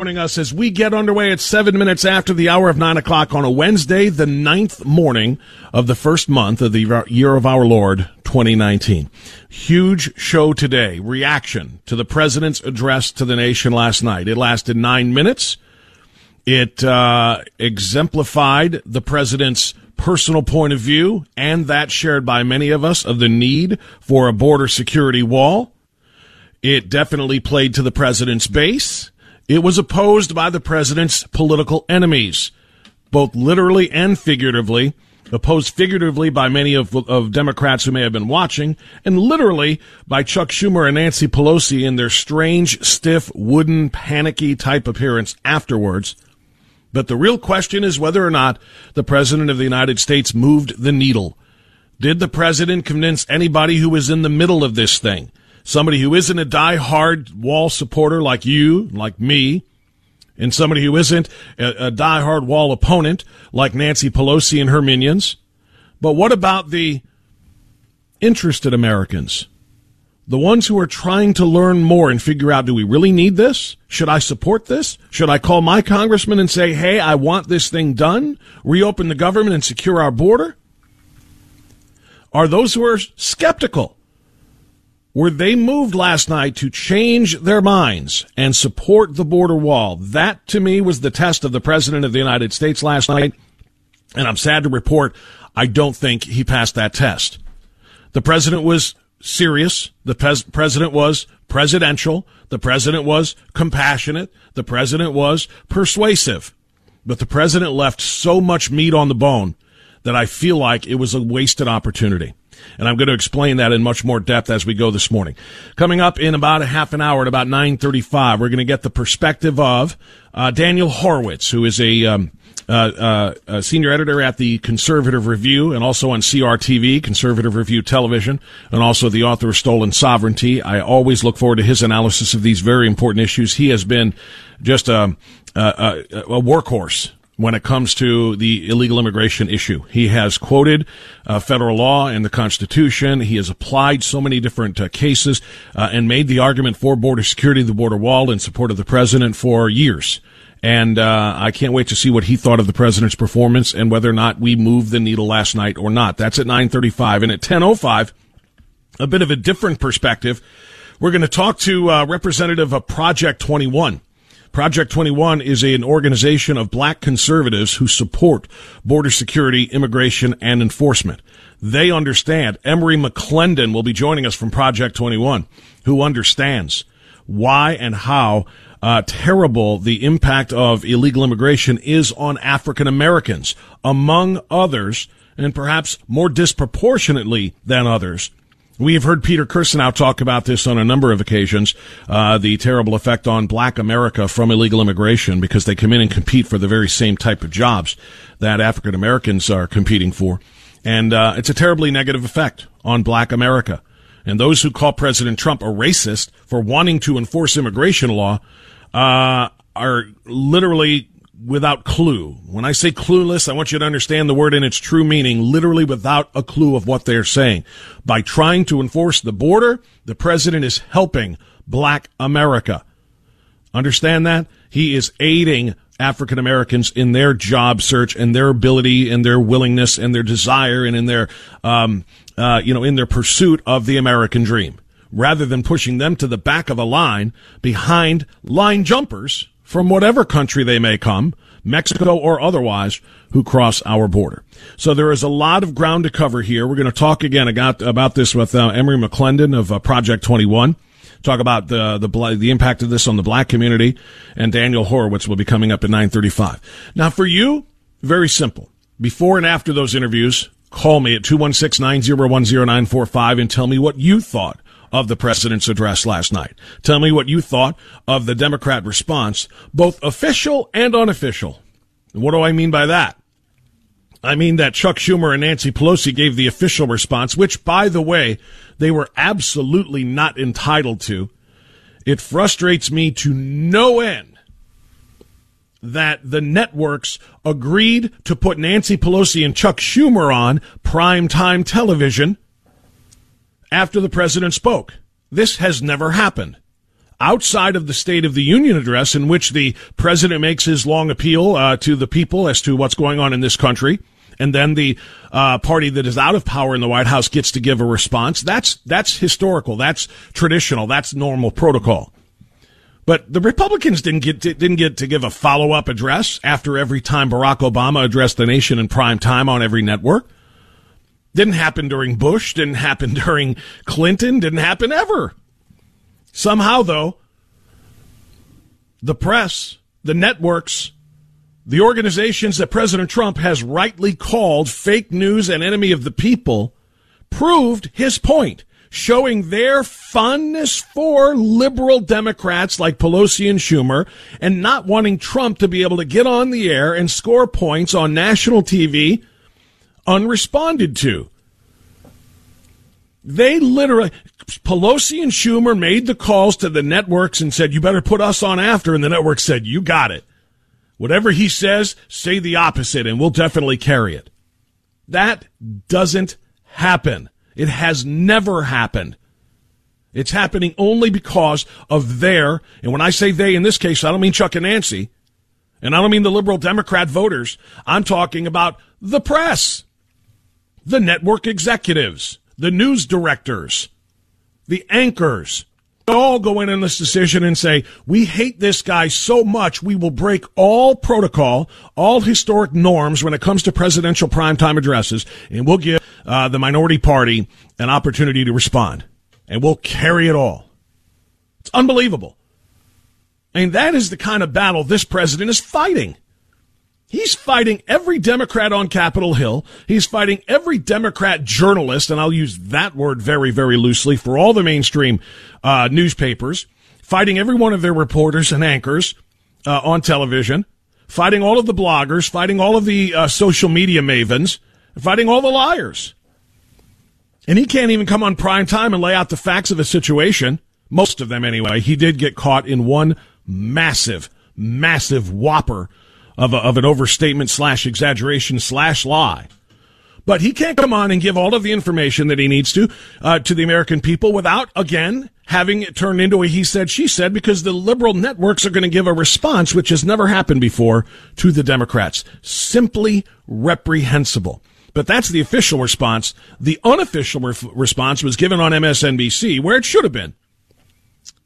Joining us as we get underway at seven minutes after the hour of nine o'clock on a Wednesday, the ninth morning of the first month of the year of our Lord, 2019. Huge show today. Reaction to the president's address to the nation last night. It lasted nine minutes. It uh, exemplified the president's personal point of view and that shared by many of us of the need for a border security wall. It definitely played to the president's base. It was opposed by the president's political enemies, both literally and figuratively, opposed figuratively by many of, of Democrats who may have been watching, and literally by Chuck Schumer and Nancy Pelosi in their strange, stiff, wooden, panicky type appearance afterwards. But the real question is whether or not the President of the United States moved the needle. Did the President convince anybody who was in the middle of this thing? Somebody who isn't a die-hard wall supporter like you, like me, and somebody who isn't a, a die-hard wall opponent like Nancy Pelosi and her minions. But what about the interested Americans? The ones who are trying to learn more and figure out, do we really need this? Should I support this? Should I call my congressman and say, hey, I want this thing done? Reopen the government and secure our border? Are those who are skeptical were they moved last night to change their minds and support the border wall? That to me was the test of the president of the United States last night. And I'm sad to report, I don't think he passed that test. The president was serious. The pres- president was presidential. The president was compassionate. The president was persuasive. But the president left so much meat on the bone that I feel like it was a wasted opportunity. And I'm going to explain that in much more depth as we go this morning. Coming up in about a half an hour at about 935, we're going to get the perspective of uh, Daniel Horowitz, who is a, um, uh, uh, senior editor at the Conservative Review and also on CRTV, Conservative Review Television, and also the author of Stolen Sovereignty. I always look forward to his analysis of these very important issues. He has been just a, a, a workhorse when it comes to the illegal immigration issue. He has quoted uh, federal law and the Constitution. He has applied so many different uh, cases uh, and made the argument for border security, the border wall, in support of the president for years. And uh, I can't wait to see what he thought of the president's performance and whether or not we moved the needle last night or not. That's at 9:35 and at 10:05, a bit of a different perspective. We're going to talk to uh, representative of Project 21. Project 21 is an organization of black conservatives who support border security, immigration, and enforcement. They understand. Emory McClendon will be joining us from Project 21, who understands why and how uh, terrible the impact of illegal immigration is on African Americans, among others, and perhaps more disproportionately than others, we have heard Peter Kirsanow talk about this on a number of occasions, uh, the terrible effect on black America from illegal immigration because they come in and compete for the very same type of jobs that African Americans are competing for. And uh, it's a terribly negative effect on black America. And those who call President Trump a racist for wanting to enforce immigration law uh, are literally without clue. When I say clueless, I want you to understand the word in its true meaning, literally without a clue of what they're saying. By trying to enforce the border, the president is helping black America. Understand that? He is aiding African Americans in their job search and their ability and their willingness and their desire and in their, um, uh, you know, in their pursuit of the American dream rather than pushing them to the back of a line behind line jumpers from whatever country they may come, Mexico or otherwise, who cross our border. So there is a lot of ground to cover here. We're going to talk again about, about this with uh, Emory McClendon of uh, Project 21. Talk about the, the the impact of this on the black community, and Daniel Horowitz will be coming up at 9:35. Now, for you, very simple. Before and after those interviews, call me at 216-901-0945 and tell me what you thought of the president's address last night. Tell me what you thought of the Democrat response, both official and unofficial. What do I mean by that? I mean that Chuck Schumer and Nancy Pelosi gave the official response, which, by the way, they were absolutely not entitled to. It frustrates me to no end that the networks agreed to put Nancy Pelosi and Chuck Schumer on primetime television after the president spoke. This has never happened. Outside of the State of the Union address, in which the president makes his long appeal uh, to the people as to what's going on in this country, and then the uh, party that is out of power in the White House gets to give a response. That's that's historical. That's traditional. That's normal protocol. But the Republicans didn't get to, didn't get to give a follow up address after every time Barack Obama addressed the nation in prime time on every network. Didn't happen during Bush, didn't happen during Clinton, didn't happen ever. Somehow, though, the press, the networks, the organizations that President Trump has rightly called fake news and enemy of the people proved his point, showing their fondness for liberal Democrats like Pelosi and Schumer and not wanting Trump to be able to get on the air and score points on national TV unresponded to. They literally, Pelosi and Schumer made the calls to the networks and said, you better put us on after. And the network said, you got it. Whatever he says, say the opposite and we'll definitely carry it. That doesn't happen. It has never happened. It's happening only because of their, and when I say they in this case, I don't mean Chuck and Nancy, and I don't mean the liberal Democrat voters. I'm talking about the press the network executives, the news directors, the anchors, all go in on this decision and say, we hate this guy so much, we will break all protocol, all historic norms when it comes to presidential primetime addresses, and we'll give uh, the minority party an opportunity to respond. And we'll carry it all. It's unbelievable. And that is the kind of battle this president is fighting. He's fighting every Democrat on Capitol Hill. He's fighting every Democrat journalist, and I'll use that word very, very loosely for all the mainstream uh, newspapers, fighting every one of their reporters and anchors uh, on television, fighting all of the bloggers, fighting all of the uh, social media mavens, fighting all the liars. And he can't even come on prime time and lay out the facts of the situation. Most of them, anyway. He did get caught in one massive, massive whopper of, a, of an overstatement slash exaggeration slash lie. But he can't come on and give all of the information that he needs to uh, to the American people without, again, having it turned into a he said, she said, because the liberal networks are going to give a response, which has never happened before, to the Democrats. Simply reprehensible. But that's the official response. The unofficial re- response was given on MSNBC, where it should have been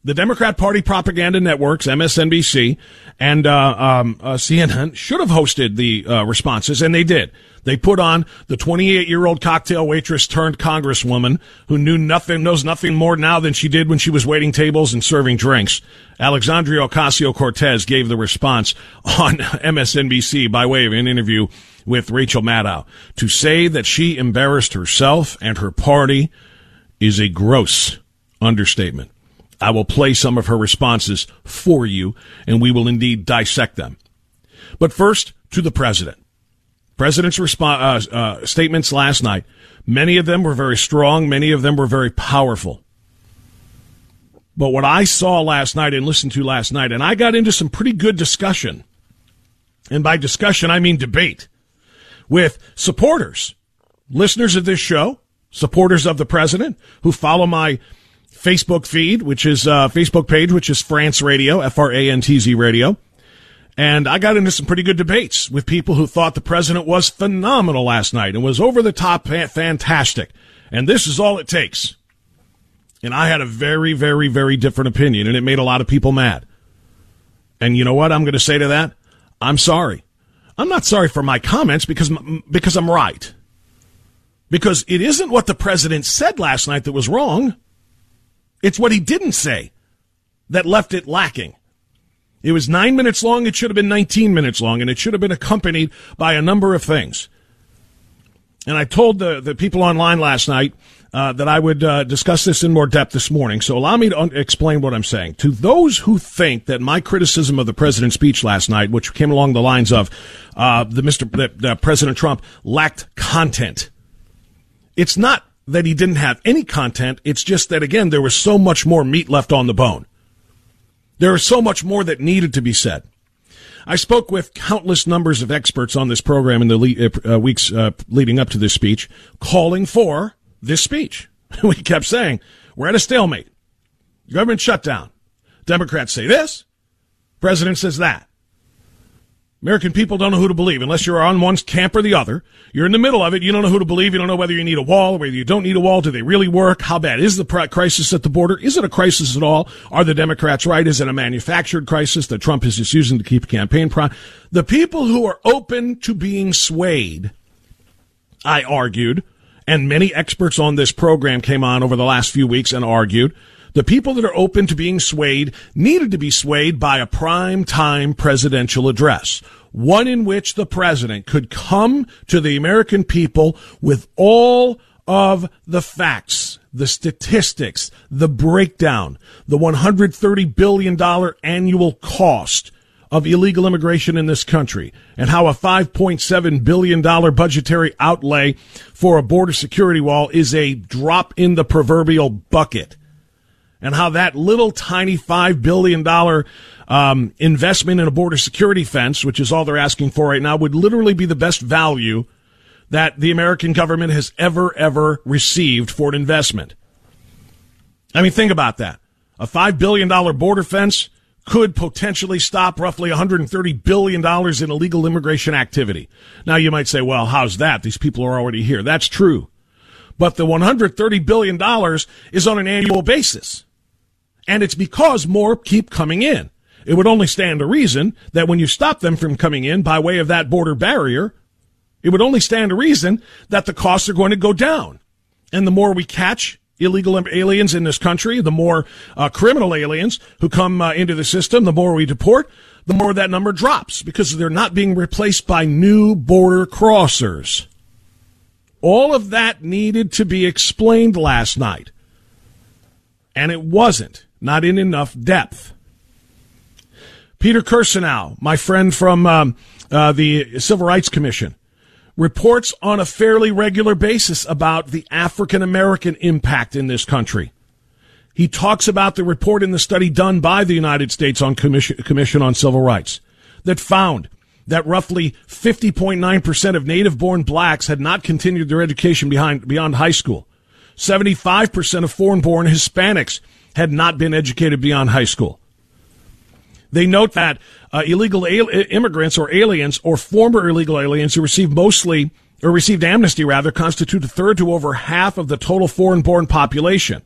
the Democrat Party propaganda networks, MSNBC and uh, um, uh, CNN, should have hosted the uh, responses, and they did. They put on the 28 year old cocktail waitress turned congresswoman who knew nothing, knows nothing more now than she did when she was waiting tables and serving drinks. Alexandria Ocasio Cortez gave the response on MSNBC by way of an interview with Rachel Maddow. To say that she embarrassed herself and her party is a gross understatement. I will play some of her responses for you, and we will indeed dissect them. But first, to the president. President's resp- uh, uh, statements last night, many of them were very strong, many of them were very powerful. But what I saw last night and listened to last night, and I got into some pretty good discussion, and by discussion, I mean debate, with supporters, listeners of this show, supporters of the president who follow my Facebook feed, which is uh, Facebook page, which is Frantz Radio, F R A N T Z Radio. And I got into some pretty good debates with people who thought the president was phenomenal last night and was over the top fantastic. And this is all it takes. And I had a very, very, very different opinion, and it made a lot of people mad. And you know what I'm going to say to that? I'm sorry. I'm not sorry for my comments because because I'm right. Because it isn't what the president said last night that was wrong. It's what he didn't say that left it lacking. It was nine minutes long. It should have been 19 minutes long, and it should have been accompanied by a number of things. And I told the, the people online last night uh, that I would uh, discuss this in more depth this morning. So allow me to un- explain what I'm saying. To those who think that my criticism of the president's speech last night, which came along the lines of uh, the Mr. President Trump lacked content, it's not that he didn't have any content. It's just that again there was so much more meat left on the bone. There was so much more that needed to be said. I spoke with countless numbers of experts on this program in the le- uh, weeks uh, leading up to this speech, calling for this speech. we kept saying, we're at a stalemate. Government shutdown. Democrats say this. President says that. American people don't know who to believe unless you're on one camp or the other. You're in the middle of it. You don't know who to believe. You don't know whether you need a wall, whether you don't need a wall. Do they really work? How bad is the crisis at the border? Is it a crisis at all? Are the Democrats right? Is it a manufactured crisis that Trump is just using to keep campaign pro? The people who are open to being swayed, I argued, and many experts on this program came on over the last few weeks and argued the people that are open to being swayed needed to be swayed by a prime time presidential address. One in which the president could come to the American people with all of the facts, the statistics, the breakdown, the $130 billion annual cost of illegal immigration in this country and how a $5.7 billion budgetary outlay for a border security wall is a drop in the proverbial bucket and how that little tiny $5 billion um, investment in a border security fence, which is all they're asking for right now, would literally be the best value that the American government has ever, ever received for an investment. I mean, think about that. A $5 billion border fence could potentially stop roughly $130 billion in illegal immigration activity. Now you might say, well, how's that? These people are already here. That's true. But the $130 billion is on an annual basis. And it's because more keep coming in. It would only stand to reason that when you stop them from coming in by way of that border barrier, it would only stand to reason that the costs are going to go down. And the more we catch illegal aliens in this country, the more uh, criminal aliens who come uh, into the system, the more we deport, the more that number drops because they're not being replaced by new border crossers. All of that needed to be explained last night. And it wasn't not in enough depth. Peter Kirsanow, my friend from um, uh, the Civil Rights Commission, reports on a fairly regular basis about the African American impact in this country. He talks about the report in the study done by the United States on Commission, Commission on Civil Rights that found that roughly 50.9% of native born blacks had not continued their education behind, beyond high school. 75% of foreign born Hispanics had not been educated beyond high school. They note that uh, illegal al- immigrants or aliens or former illegal aliens who received mostly or received amnesty rather constitute a third to over half of the total foreign born population.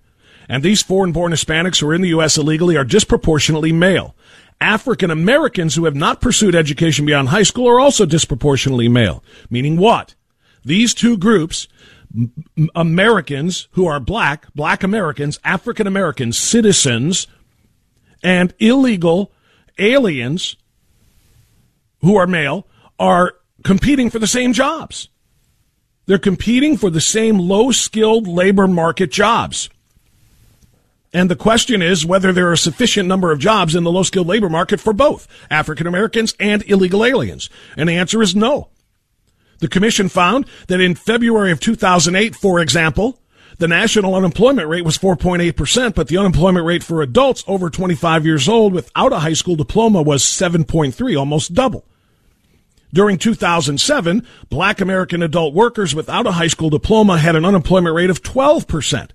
And these foreign born Hispanics who are in the U.S. illegally are disproportionately male. African Americans who have not pursued education beyond high school are also disproportionately male. Meaning what? These two groups Americans who are black, black Americans, African Americans, citizens, and illegal aliens who are male are competing for the same jobs. They're competing for the same low skilled labor market jobs. And the question is whether there are a sufficient number of jobs in the low skilled labor market for both African Americans and illegal aliens. And the answer is no. The commission found that in February of 2008, for example, the national unemployment rate was 4.8%, but the unemployment rate for adults over 25 years old without a high school diploma was 7.3, almost double. During 2007, black American adult workers without a high school diploma had an unemployment rate of 12%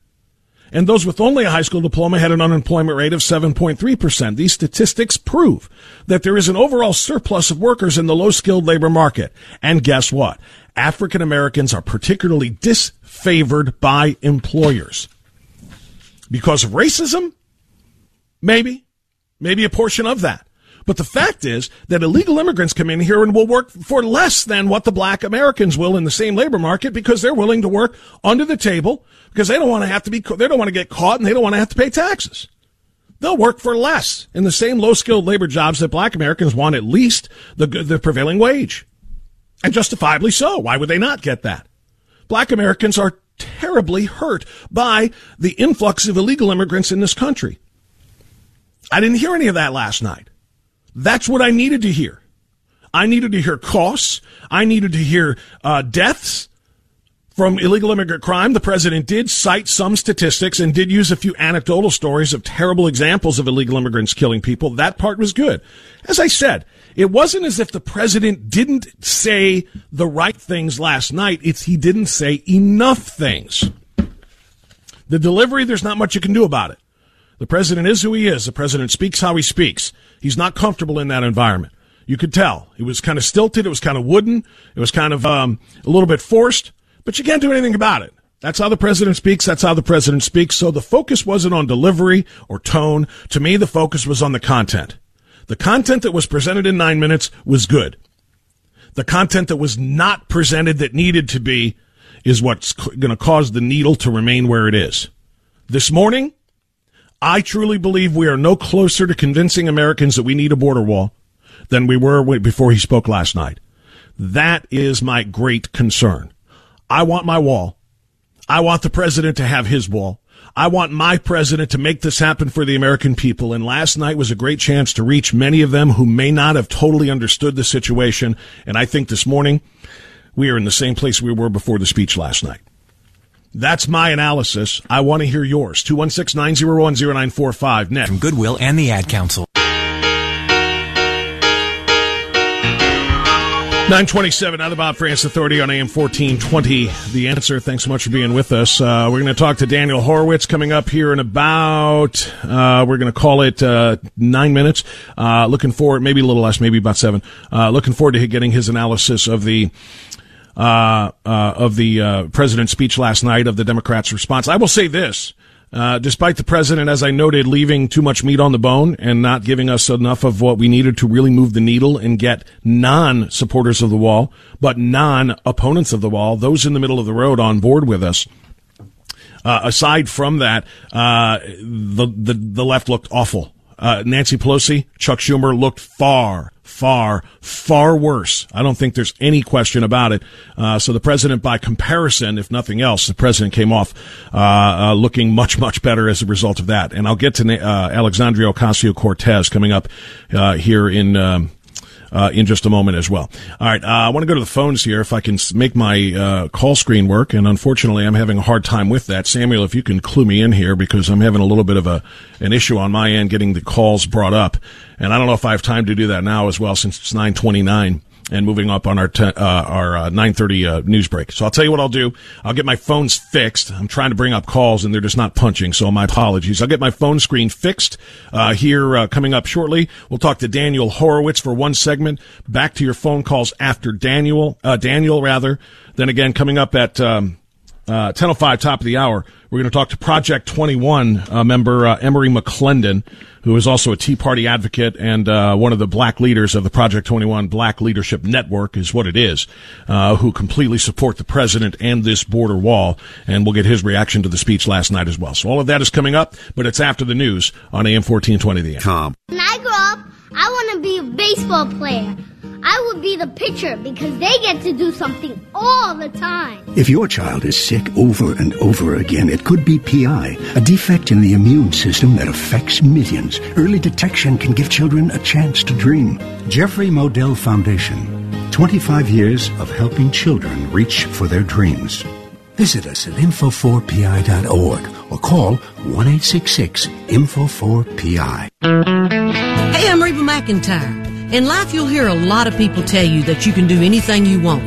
and those with only a high school diploma had an unemployment rate of 7.3%. These statistics prove that there is an overall surplus of workers in the low skilled labor market. And guess what? African Americans are particularly disfavored by employers. Because of racism? Maybe. Maybe a portion of that. But the fact is that illegal immigrants come in here and will work for less than what the black Americans will in the same labor market because they're willing to work under the table because they don't want to have to be, they don't want to get caught and they don't want to have to pay taxes. They'll work for less in the same low skilled labor jobs that black Americans want at least the, the prevailing wage. And justifiably so. Why would they not get that? Black Americans are terribly hurt by the influx of illegal immigrants in this country. I didn't hear any of that last night. That's what I needed to hear. I needed to hear costs. I needed to hear uh, deaths from illegal immigrant crime. The president did cite some statistics and did use a few anecdotal stories of terrible examples of illegal immigrants killing people. That part was good. As I said, it wasn't as if the president didn't say the right things last night. It's he didn't say enough things. The delivery, there's not much you can do about it. The president is who he is. The president speaks how he speaks. He's not comfortable in that environment. You could tell. It was kind of stilted. It was kind of wooden. It was kind of um, a little bit forced, but you can't do anything about it. That's how the president speaks. That's how the president speaks. So the focus wasn't on delivery or tone. To me, the focus was on the content. The content that was presented in nine minutes was good. The content that was not presented that needed to be is what's going to cause the needle to remain where it is. This morning, I truly believe we are no closer to convincing Americans that we need a border wall than we were before he spoke last night. That is my great concern. I want my wall. I want the president to have his wall. I want my president to make this happen for the American people. And last night was a great chance to reach many of them who may not have totally understood the situation. And I think this morning we are in the same place we were before the speech last night. That's my analysis. I want to hear yours. 216 901 0945. Next. From Goodwill and the Ad Council. 927 out of Bob Frantz Authority on AM 1420. The answer. Thanks so much for being with us. Uh, we're going to talk to Daniel Horowitz coming up here in about, uh, we're going to call it uh, nine minutes. Uh, looking forward, maybe a little less, maybe about seven. Uh, looking forward to getting his analysis of the uh, of the president's speech last night, of the Democrats' response. I will say this. Uh, despite the president, as I noted, leaving too much meat on the bone and not giving us enough of what we needed to really move the needle and get non supporters of the wall, but non opponents of the wall, those in the middle of the road on board with us. Uh, aside from that, uh, the, the, the left looked awful. Uh, Nancy Pelosi, Chuck Schumer looked far, far, far worse. I don't think there's any question about it. Uh, so the president, by comparison, if nothing else, the president came off uh, uh, looking much, much better as a result of that. And I'll get to uh, Alexandria Ocasio Cortez coming up uh, here in. Um, uh, in just a moment as well. All right, uh, I want to go to the phones here if I can make my uh, call screen work, and unfortunately, I'm having a hard time with that. Samuel, if you can clue me in here because I'm having a little bit of a an issue on my end getting the calls brought up, and I don't know if I have time to do that now as well since it's 9:29 and moving up on our ten, uh, our uh, 9:30 uh, news break. So I'll tell you what I'll do. I'll get my phones fixed. I'm trying to bring up calls and they're just not punching. So my apologies. I'll get my phone screen fixed uh, here uh, coming up shortly. We'll talk to Daniel Horowitz for one segment. Back to your phone calls after Daniel uh, Daniel rather. Then again coming up at um, uh, 10.05, top of the hour, we're going to talk to Project 21 uh, member uh, Emory McClendon, who is also a Tea Party advocate and uh, one of the black leaders of the Project 21 Black Leadership Network, is what it is, uh, who completely support the president and this border wall. And we'll get his reaction to the speech last night as well. So all of that is coming up, but it's after the news on AM 1420 The. When I grow up, I want to be a baseball player. I would be the pitcher because they get to do something all the time. If your child is sick over and over again, it could be PI, a defect in the immune system that affects millions. Early detection can give children a chance to dream. Jeffrey Modell Foundation. 25 years of helping children reach for their dreams. Visit us at info4pi.org or call 1 info4pi. Hey, I'm Reba McEntire. In life, you'll hear a lot of people tell you that you can do anything you want.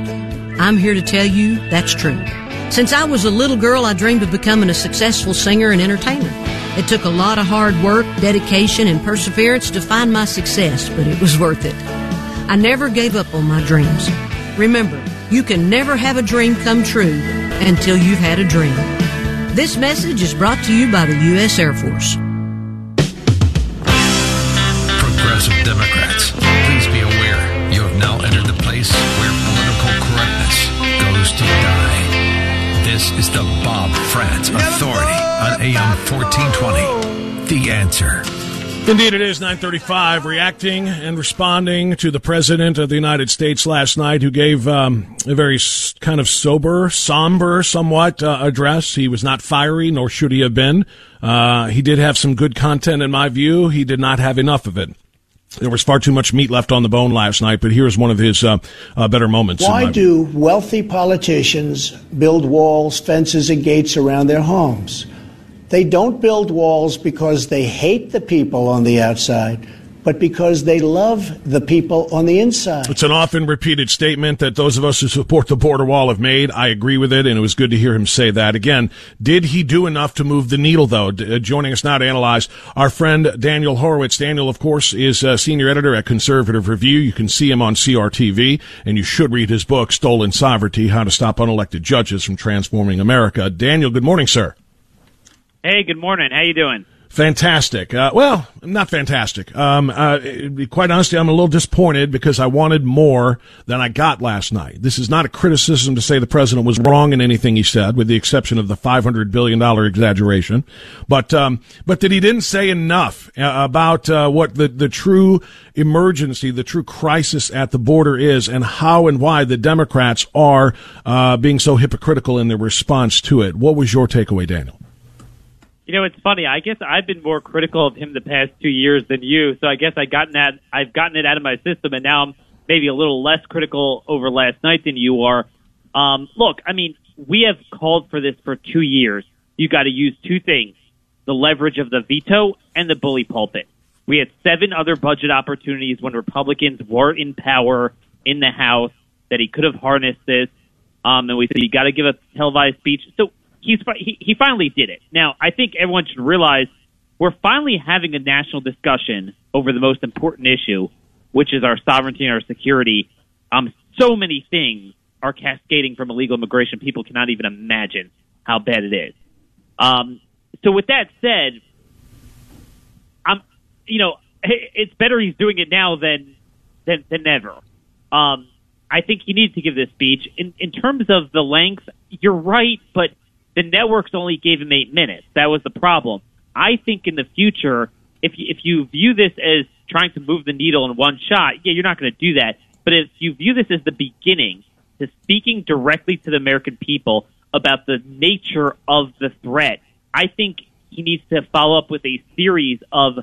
I'm here to tell you that's true. Since I was a little girl, I dreamed of becoming a successful singer and entertainer. It took a lot of hard work, dedication, and perseverance to find my success, but it was worth it. I never gave up on my dreams. Remember, you can never have a dream come true until you've had a dream. This message is brought to you by the U.S. Air Force. Progressive Democrats This the Bob Frantz Authority on AM 1420. The answer. Indeed, it is 935, reacting and responding to the President of the United States last night, who gave um, a very kind of sober, somber, somewhat uh, address. He was not fiery, nor should he have been. Uh, he did have some good content, in my view. He did not have enough of it. There was far too much meat left on the bone last night, but here's one of his uh, uh, better moments. Why do wealthy politicians build walls, fences, and gates around their homes? They don't build walls because they hate the people on the outside, but because they love the people on the inside. It's an often repeated statement that those of us who support the border wall have made. I agree with it, and it was good to hear him say that. Again, did he do enough to move the needle, though? D- uh, joining us now to analyze our friend Daniel Horowitz. Daniel, of course, is a senior editor at Conservative Review. You can see him on CRTV, and you should read his book, Stolen Sovereignty How to Stop Unelected Judges from Transforming America. Daniel, good morning, sir. Hey, good morning. How you doing? Fantastic. Uh, well, not fantastic. Um, uh, quite honestly, I'm a little disappointed because I wanted more than I got last night. This is not a criticism to say the president was wrong in anything he said, with the exception of the 500 billion dollar exaggeration. But um, but that he didn't say enough uh, about uh, what the the true emergency, the true crisis at the border is, and how and why the Democrats are uh, being so hypocritical in their response to it. What was your takeaway, Daniel? You know, it's funny. I guess I've been more critical of him the past two years than you, so I guess I gotten that I've gotten it out of my system, and now I'm maybe a little less critical over last night than you are. Um, look, I mean, we have called for this for two years. You got to use two things: the leverage of the veto and the bully pulpit. We had seven other budget opportunities when Republicans were in power in the House that he could have harnessed this. Um, and we said you got to give a televised speech. So he's he, he finally did it. Now I think everyone should realize we're finally having a national discussion over the most important issue, which is our sovereignty and our security. Um, so many things are cascading from illegal immigration. People cannot even imagine how bad it is. Um, so with that said, I'm, you know, it's better he's doing it now than than than never. Um, I think he needs to give this speech. In in terms of the length, you're right, but the networks only gave him eight minutes. That was the problem. I think in the future, if you, if you view this as trying to move the needle in one shot, yeah, you're not going to do that. But if you view this as the beginning to speaking directly to the American people about the nature of the threat, I think he needs to follow up with a series of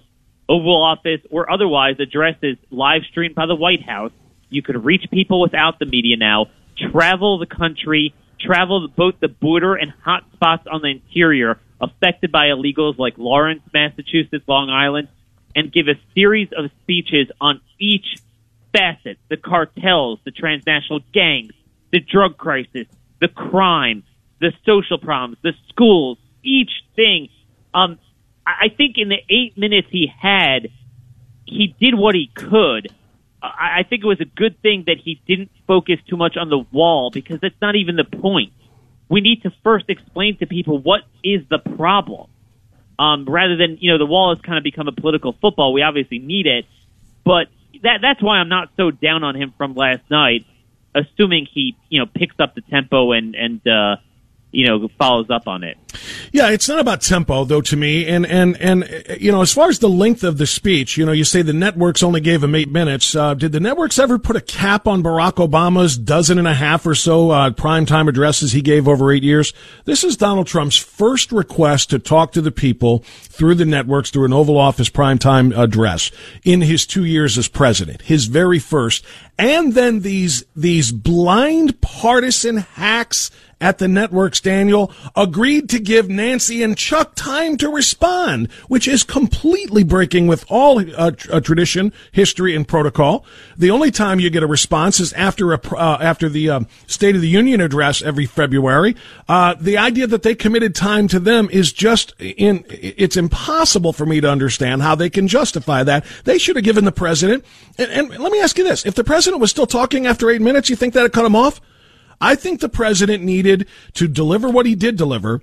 Oval Office or otherwise addresses live streamed by the White House. You could reach people without the media now, travel the country, travel both the border and hot spots on the interior affected by illegals like Lawrence, Massachusetts, Long Island, and give a series of speeches on each facet the cartels, the transnational gangs, the drug crisis, the crime, the social problems, the schools, each thing. Um, I think in the eight minutes he had, he did what he could. I think it was a good thing that he didn't focus too much on the wall because that's not even the point. We need to first explain to people what is the problem, um, rather than you know the wall has kind of become a political football. We obviously need it, but that that's why I'm not so down on him from last night. Assuming he you know picks up the tempo and and uh, you know follows up on it. Yeah, it's not about tempo though to me, and and and you know, as far as the length of the speech, you know, you say the networks only gave him eight minutes. Uh, did the networks ever put a cap on Barack Obama's dozen and a half or so uh, primetime addresses he gave over eight years? This is Donald Trump's first request to talk to the people through the networks through an Oval Office primetime address in his two years as president, his very first, and then these these blind partisan hacks at the networks, Daniel, agreed to give Nancy and Chuck time to respond, which is completely breaking with all uh, uh, tradition, history, and protocol. The only time you get a response is after a, uh, after the um, State of the Union address every February. Uh, the idea that they committed time to them is just in. It's impossible for me to understand how they can justify that. They should have given the president. And, and let me ask you this: If the president was still talking after eight minutes, you think that'd cut him off? I think the president needed to deliver what he did deliver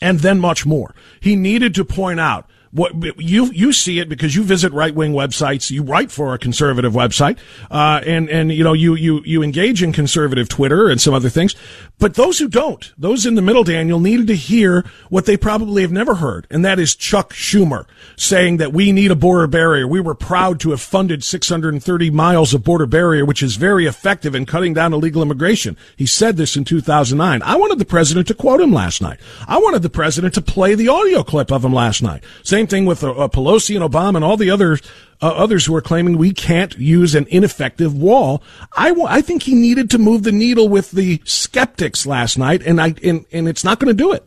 and then much more. He needed to point out what you you see it because you visit right wing websites. You write for a conservative website, uh, and and you know you you you engage in conservative Twitter and some other things. But those who don't, those in the middle, Daniel, needed to hear what they probably have never heard, and that is Chuck Schumer saying that we need a border barrier. We were proud to have funded 630 miles of border barrier, which is very effective in cutting down illegal immigration. He said this in 2009. I wanted the president to quote him last night. I wanted the president to play the audio clip of him last night. Same thing with uh, uh, Pelosi and Obama and all the others, uh, others who are claiming we can't use an ineffective wall. I, w- I think he needed to move the needle with the skeptics last night, and I and, and it's not going to do it.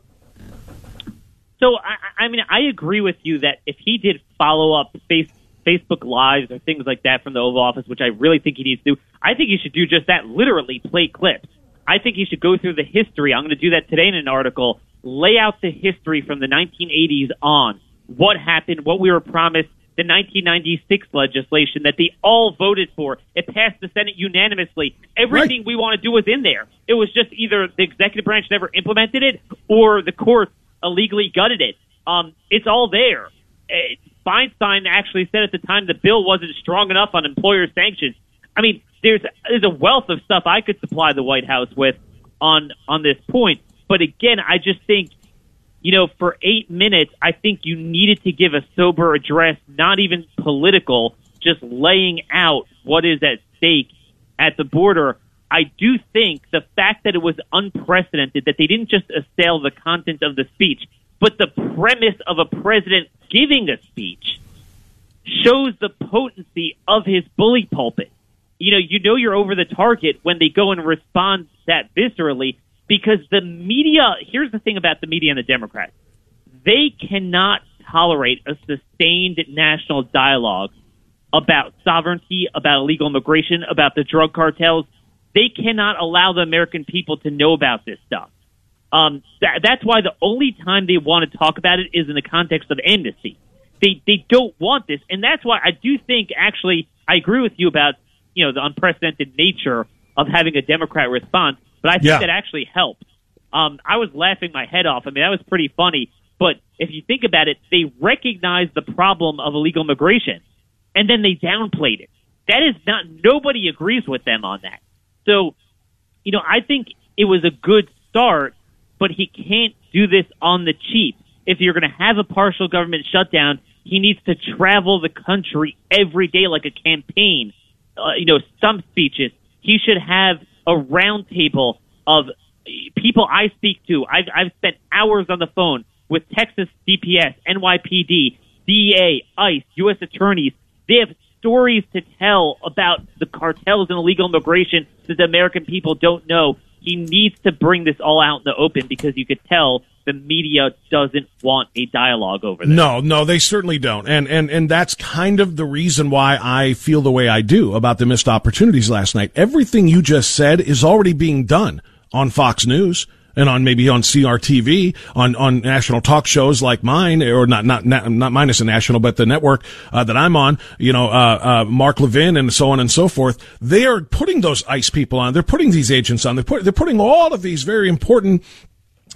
So I, I mean, I agree with you that if he did follow up face, Facebook Lives or things like that from the Oval Office, which I really think he needs to do, I think he should do just that. Literally play clips. I think he should go through the history. I'm going to do that today in an article. Lay out the history from the 1980s on what happened, what we were promised, the 1996 legislation that they all voted for. It passed the Senate unanimously. Everything Right. we want to do was in there. It was just either the executive branch never implemented it or the courts illegally gutted it. Um, it's all there. Eh, Feinstein actually said at the time the bill wasn't strong enough on employer sanctions. I mean, there's there's a wealth of stuff I could supply the White House with on on this point. But again, I just think you know, for eight minutes, I think you needed to give a sober address, not even political, just laying out what is at stake at the border. I do think the fact that it was unprecedented, that they didn't just assail the content of the speech, but the premise of a president giving a speech shows the potency of his bully pulpit. You know, you know you're over the target when they go and respond that viscerally because the media, here's the thing about the media and the Democrats. They cannot tolerate a sustained national dialogue about sovereignty, about illegal immigration, about the drug cartels. They cannot allow the American people to know about this stuff. Um, that, that's why the only time they want to talk about it is in the context of amnesty. They they don't want this, and that's why I do think actually I agree with you about you know the unprecedented nature of having a Democrat response, but I think Yeah. that actually helped. Um, I was laughing my head off. I mean, that was pretty funny. But if you think about it, they recognized the problem of illegal immigration, and then they downplayed it. That is not nobody agrees with them on that. So, you know, I think it was a good start, but he can't do this on the cheap. If you're going to have a partial government shutdown, he needs to travel the country every day like a campaign. Uh, you know, some speeches. He should have a roundtable of people I speak to. I've, I've spent hours on the phone with Texas DPS, NYPD, DEA, ICE, U.S. attorneys. They have stories to tell about the cartels and illegal immigration that the American people don't know. He needs to bring this all out in the open because you could tell the media doesn't want a dialogue over this. No, no, they certainly don't. And, and, and that's kind of the reason why I feel the way I do about the missed opportunities last night. Everything you just said is already being done on Fox News and on maybe on CRTV, on, on national talk shows like mine, or not, not, not, not mine as a national, but the network, uh, that I'm on, you know, uh, uh, Mark Levin and so on and so forth. They are putting those ICE people on. They're putting these agents on. They're, put, they're putting all of these very important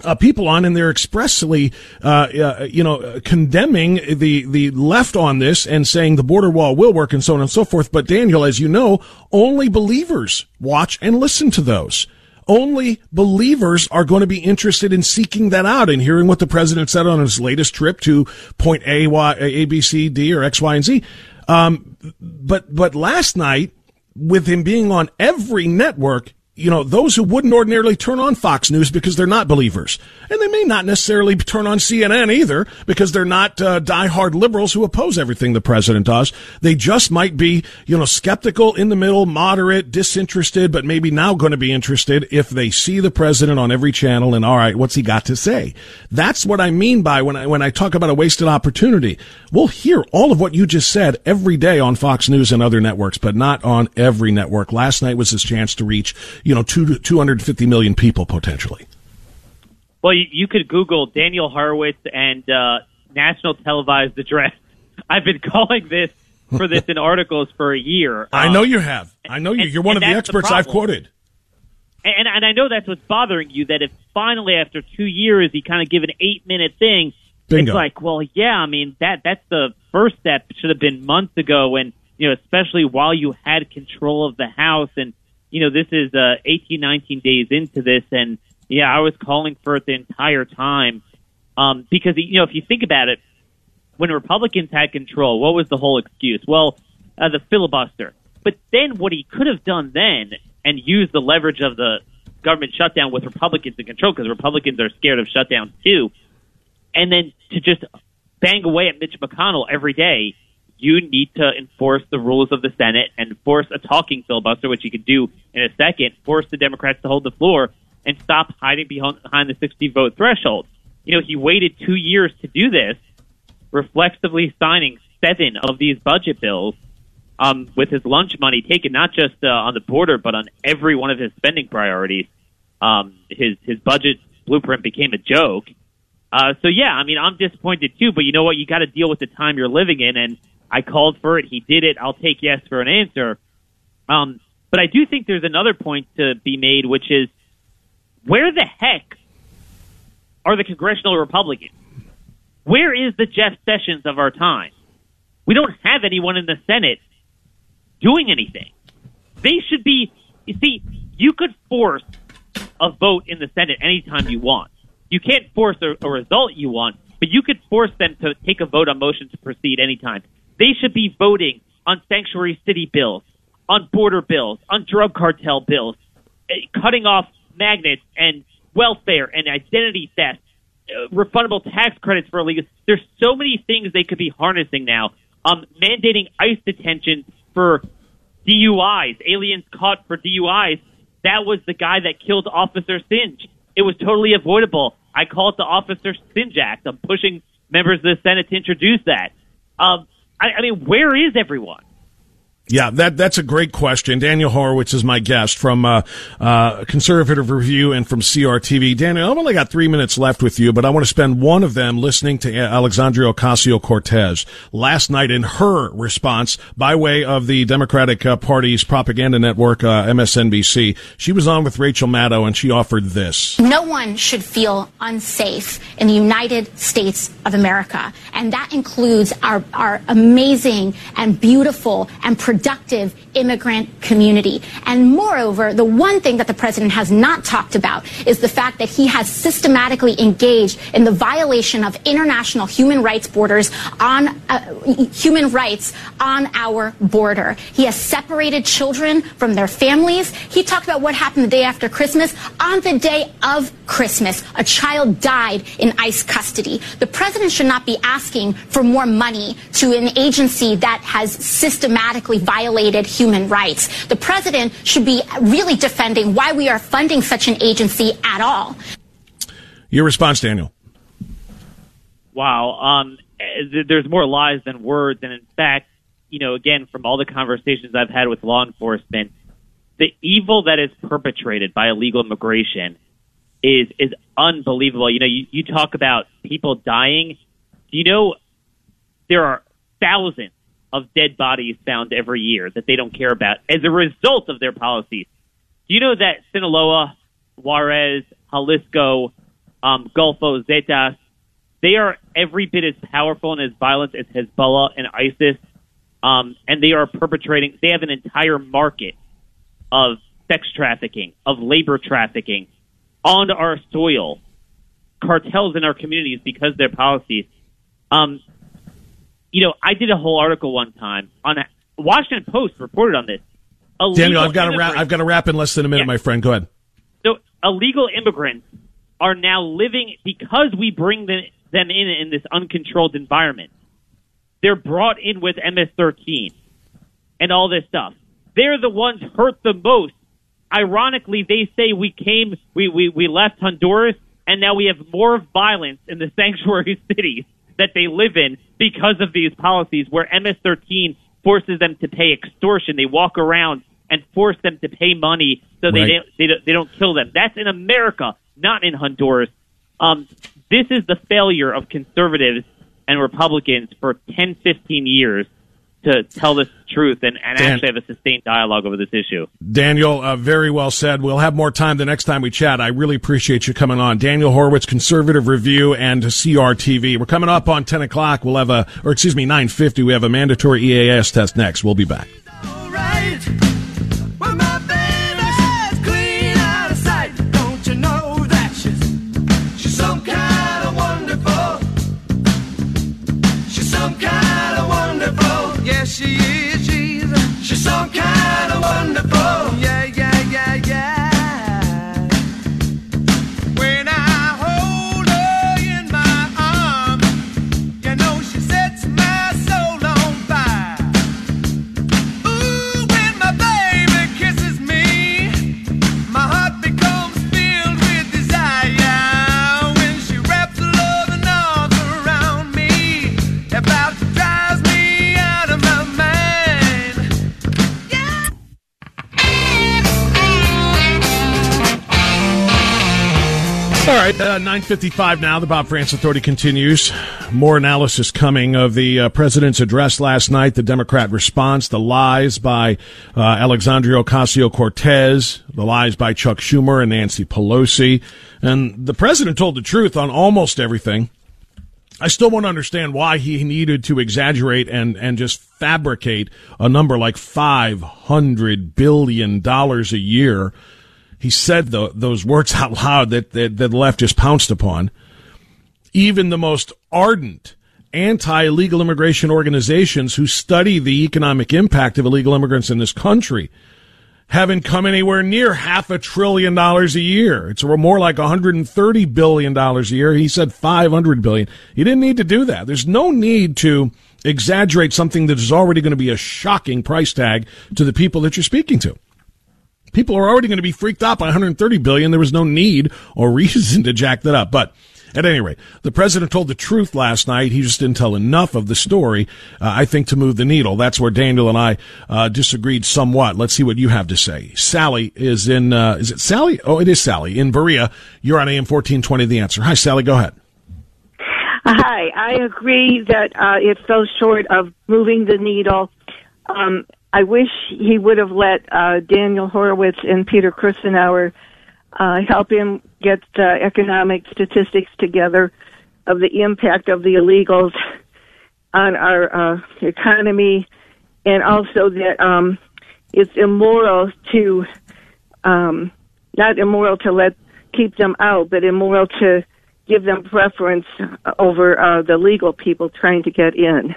uh, people on, and they're expressly, uh, uh, you know, condemning the the left on this and saying the border wall will work and so on and so forth. But Daniel, as you know, only believers watch and listen to those. Only believers are going to be interested in seeking that out and hearing what the president said on his latest trip to point A, Y, A, B, C, D, or X, Y, and Z. Um, but but last night, with him being on every network, you know, those who wouldn't ordinarily turn on Fox News because they're not believers. And they may not necessarily turn on CNN either because they're not uh, diehard liberals who oppose everything the president does. They just might be, you know, skeptical in the middle, moderate, disinterested, but maybe now going to be interested if they see the president on every channel and all right, what's he got to say? That's what I mean by when I, when I talk about a wasted opportunity. We'll hear all of what you just said every day on Fox News and other networks, but not on every network. Last night was his chance to reach, you know, two, 250 million people potentially. Well, you, you could Google Daniel Horowitz and uh, national televised address. I've been calling this for this in articles for a year. I Um, know you have. I know you. and- You're one of the that's the experts I've quoted. and, and I know that's what's bothering you. That if finally after two years he kind of give an eight minute thing, Bingo. It's like, well, yeah, I mean that that's the first step. Should have been months ago, and you know, especially while you had control of the house, and you know, this is uh, 18, 19 days into this, and yeah, I was calling for it the entire time um, because you know, if you think about it, when Republicans had control, what was the whole excuse? Well, uh, the filibuster. But then what he could have done then and used the leverage of the government shutdown with Republicans in control because Republicans are scared of shutdown too. And then to just bang away at Mitch McConnell every day, you need to enforce the rules of the Senate and force a talking filibuster, which you could do in a second, force the Democrats to hold the floor and stop hiding behind, the 60 vote threshold. You know, he waited two years to do this, reflexively signing seven of these budget bills um, with his lunch money taken not just uh, on the border, but on every one of his spending priorities. Um, his his budget blueprint became a joke. Uh, so yeah, I mean, I'm disappointed too. But you know what? You got to deal with the time you're living in, and I called for it. He did it. I'll take yes for an answer. Um, but I do think there's another point to be made, which is where the heck are the congressional Republicans? Where is the Jeff Sessions of our time? We don't have anyone in the Senate doing anything. They should be, you see, you could force a vote in the Senate anytime you want. You can't force a, a result you want, but you could force them to take a vote on motion to proceed anytime. They should be voting on sanctuary city bills, on border bills, on drug cartel bills, eh, cutting off magnets and welfare and identity theft, uh, refundable tax credits for illegal. There's so many things they could be harnessing now. Um, mandating ICE detention for DUIs, aliens caught for DUIs. That was the guy that killed Officer Singh. It was totally avoidable. I call it the Officer Singh Act. I'm pushing members of the Senate to introduce that. Um, I, I mean, where is everyone? Yeah, that that's a great question. Daniel Horowitz is my guest from uh, uh, Conservative Review and from CRTV. Daniel, I've only got three minutes left with you, but I want to spend one of them listening to Alexandria Ocasio Cortez last night in her response by way of the Democratic uh, Party's propaganda network, uh, MSNBC. She was on with Rachel Maddow, and she offered this: No one should feel unsafe in the United States of America, and that includes our our amazing and beautiful and immigrant community. And moreover, the one thing that the president has not talked about is the fact that he has systematically engaged in the violation of international human rights borders on uh, human rights on our border. He has separated children from their families. He talked about what happened the day after Christmas. On the day of Christmas, a child died in ICE custody. The president should not be asking for more money to an agency that has systematically violated human rights. The president should be really defending why we are funding such an agency at all. Your response, Daniel. Wow. Um, there's more lies than words. And in fact, you know, again, from all the conversations I've had with law enforcement, the evil that is perpetrated by illegal immigration is is unbelievable. You know, you, you talk about people dying. Do you know there are thousands of dead bodies found every year that they don't care about as a result of their policies. Do you know that Sinaloa, Juarez, Jalisco, um, Golfo, Zetas, they are every bit as powerful and as violent as Hezbollah and ISIS, um, and they are perpetrating. They have an entire market of sex trafficking, of labor trafficking on our soil, cartels in our communities because of their policies. Um, you know, I did a whole article one time on a, Washington Post reported on this. Illegal Daniel, I've got to wrap. I've got to wrap in less than a minute, yeah. my friend. Go ahead. So, illegal immigrants are now living because we bring them, them in in this uncontrolled environment. They're brought in with MS-13 and all this stuff. They're the ones hurt the most. Ironically, they say we came, we, we, we left Honduras, and now we have more violence in the sanctuary cities that they live in because of these policies where MS-13 forces them to pay extortion. They walk around and force them to pay money so they right. don't, they don't, they don't kill them. That's in America, not in Honduras. Um, this is the failure of conservatives and Republicans for 10, 15 years to tell the truth and, and Dan- actually have a sustained dialogue over this issue. Daniel, uh, very well said. We'll have more time the next time we chat. I really appreciate you coming on. Daniel Horowitz, Conservative Review and CRTV. We're coming up on 10 o'clock. We'll have a, or excuse me, 950. We have a mandatory EAS test next. We'll be back. Some kind of wonderful. Uh, 955 now. The Bob Frantz Authority continues. More analysis coming of the uh, president's address last night, the Democrat response, the lies by uh, Alexandria Ocasio-Cortez, the lies by Chuck Schumer and Nancy Pelosi. And the president told the truth on almost everything. I still won't understand why he needed to exaggerate and, and just fabricate a number like $500 billion a year. He said tho- those words out loud that, that, that the left just pounced upon. Even the most ardent anti-illegal immigration organizations who study the economic impact of illegal immigrants in this country haven't come anywhere near half a trillion dollars a year. It's more like 130 billion dollars a year. He said 500 billion. You didn't need to do that. There's no need to exaggerate something that is already going to be a shocking price tag to the people that you're speaking to. People are already going to be freaked out by 130 billion. There was no need or reason to jack that up. But at any rate, the president told the truth last night. He just didn't tell enough of the story, uh, I think, to move the needle. That's where Daniel and I uh, disagreed somewhat. Let's see what you have to say. Sally is in, uh, is it Sally? Oh, it is Sally in Berea. You're on AM 1420, The Answer. Hi, Sally. Go ahead. Hi, I agree that uh, it fell short of moving the needle. Um, I wish he would have let uh, Daniel Horowitz and Peter Kirsanow uh, help him get uh, economic statistics together of the impact of the illegals on our uh, economy, and also that um, it's immoral to um, not immoral to let keep them out, but immoral to give them preference over uh, the legal people trying to get in.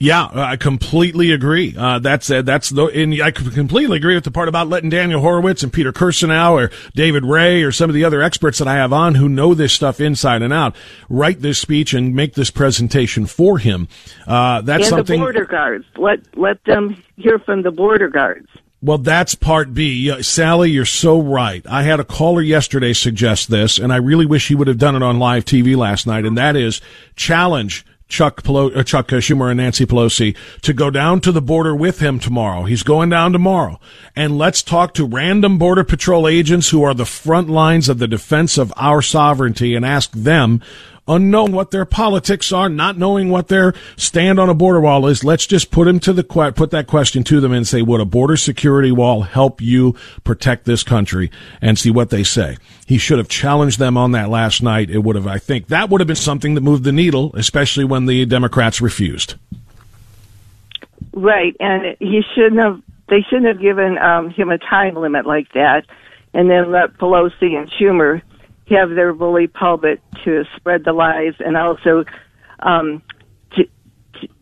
Yeah, I completely agree. Uh, that's uh, that's the, and I completely agree with the part about letting Daniel Horowitz and Peter Kirsanow or David Ray or some of the other experts that I have on who know this stuff inside and out write this speech and make this presentation for him. Uh, that's and something. the border guards. Let let them hear from the border guards. Well, that's part B. Sally, you're so right. I had a caller yesterday suggest this, and I really wish he would have done it on live TV last night, and that is challenge Chuck Pelo- uh, Chuck uh, Schumer and Nancy Pelosi to go down to the border with him tomorrow. He's going down tomorrow. And let's talk to random border patrol agents who are the front lines of the defense of our sovereignty and ask them unknown what their politics are, not knowing what their stand on a border wall is, let's just put them to the put that question to them and say, would a border security wall help you protect this country? And see what they say. He should have challenged them on that last night. It would have, I think, that would have been something that moved the needle, especially when the Democrats refused. Right, and he shouldn't have. They shouldn't have given um, him a time limit like that, and then let Pelosi and Schumer have their bully pulpit to spread the lies, and also um,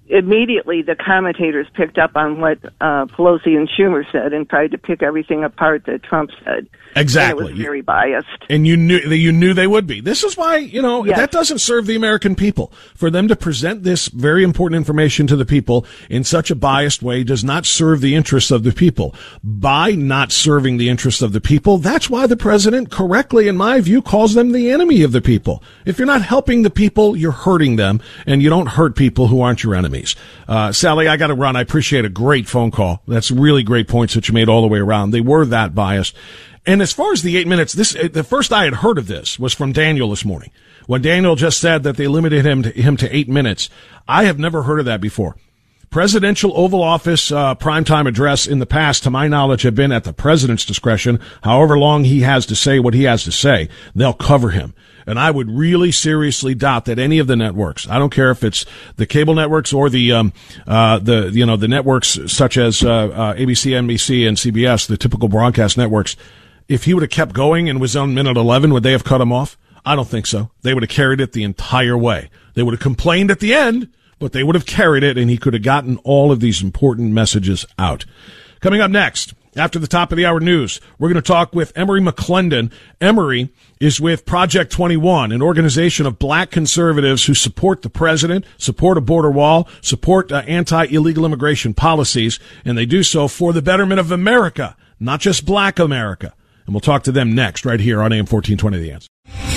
immediately the commentators picked up on what uh, Pelosi and Schumer said and tried to pick everything apart that Trump said. Exactly. And it was very biased. And you knew you knew they would be. This is why you know Yes. that doesn't serve the American people. For them to present this very important information to the people in such a biased way does not serve the interests of the people. By not serving the interests of the people, that's why the president correctly, in my view, calls them the enemy of the people. If you're not helping the people, you're hurting them, and you don't hurt people who aren't your Uh, Sally, I got to run. I appreciate a great phone call. That's really great points that you made all the way around. They were that biased. And as far as the eight minutes, this the first I had heard of this was from Daniel this morning when Daniel just said that they limited him to, him to eight minutes. I have never heard of that before. Presidential Oval Office uh, primetime address in the past, to my knowledge, have been at the president's discretion. However long he has to say what he has to say, they'll cover him. And I would really seriously doubt that any of the networks, I don't care if it's the cable networks or the, um, uh, the, you know, the networks such as, uh, uh, ABC, NBC, and CBS, the typical broadcast networks, if he would have kept going and was on minute 11, would they have cut him off? I don't think so. They would have carried it the entire way. They would have complained at the end, but they would have carried it and he could have gotten all of these important messages out. Coming up next, after the top of the hour news, we're going to talk with Emery McClendon. Emery is with Project 21, an organization of black conservatives who support the president, support a border wall, support uh, anti-illegal immigration policies, and they do so for the betterment of America, not just black America. And we'll talk to them next, right here on AM 1420 The Answer.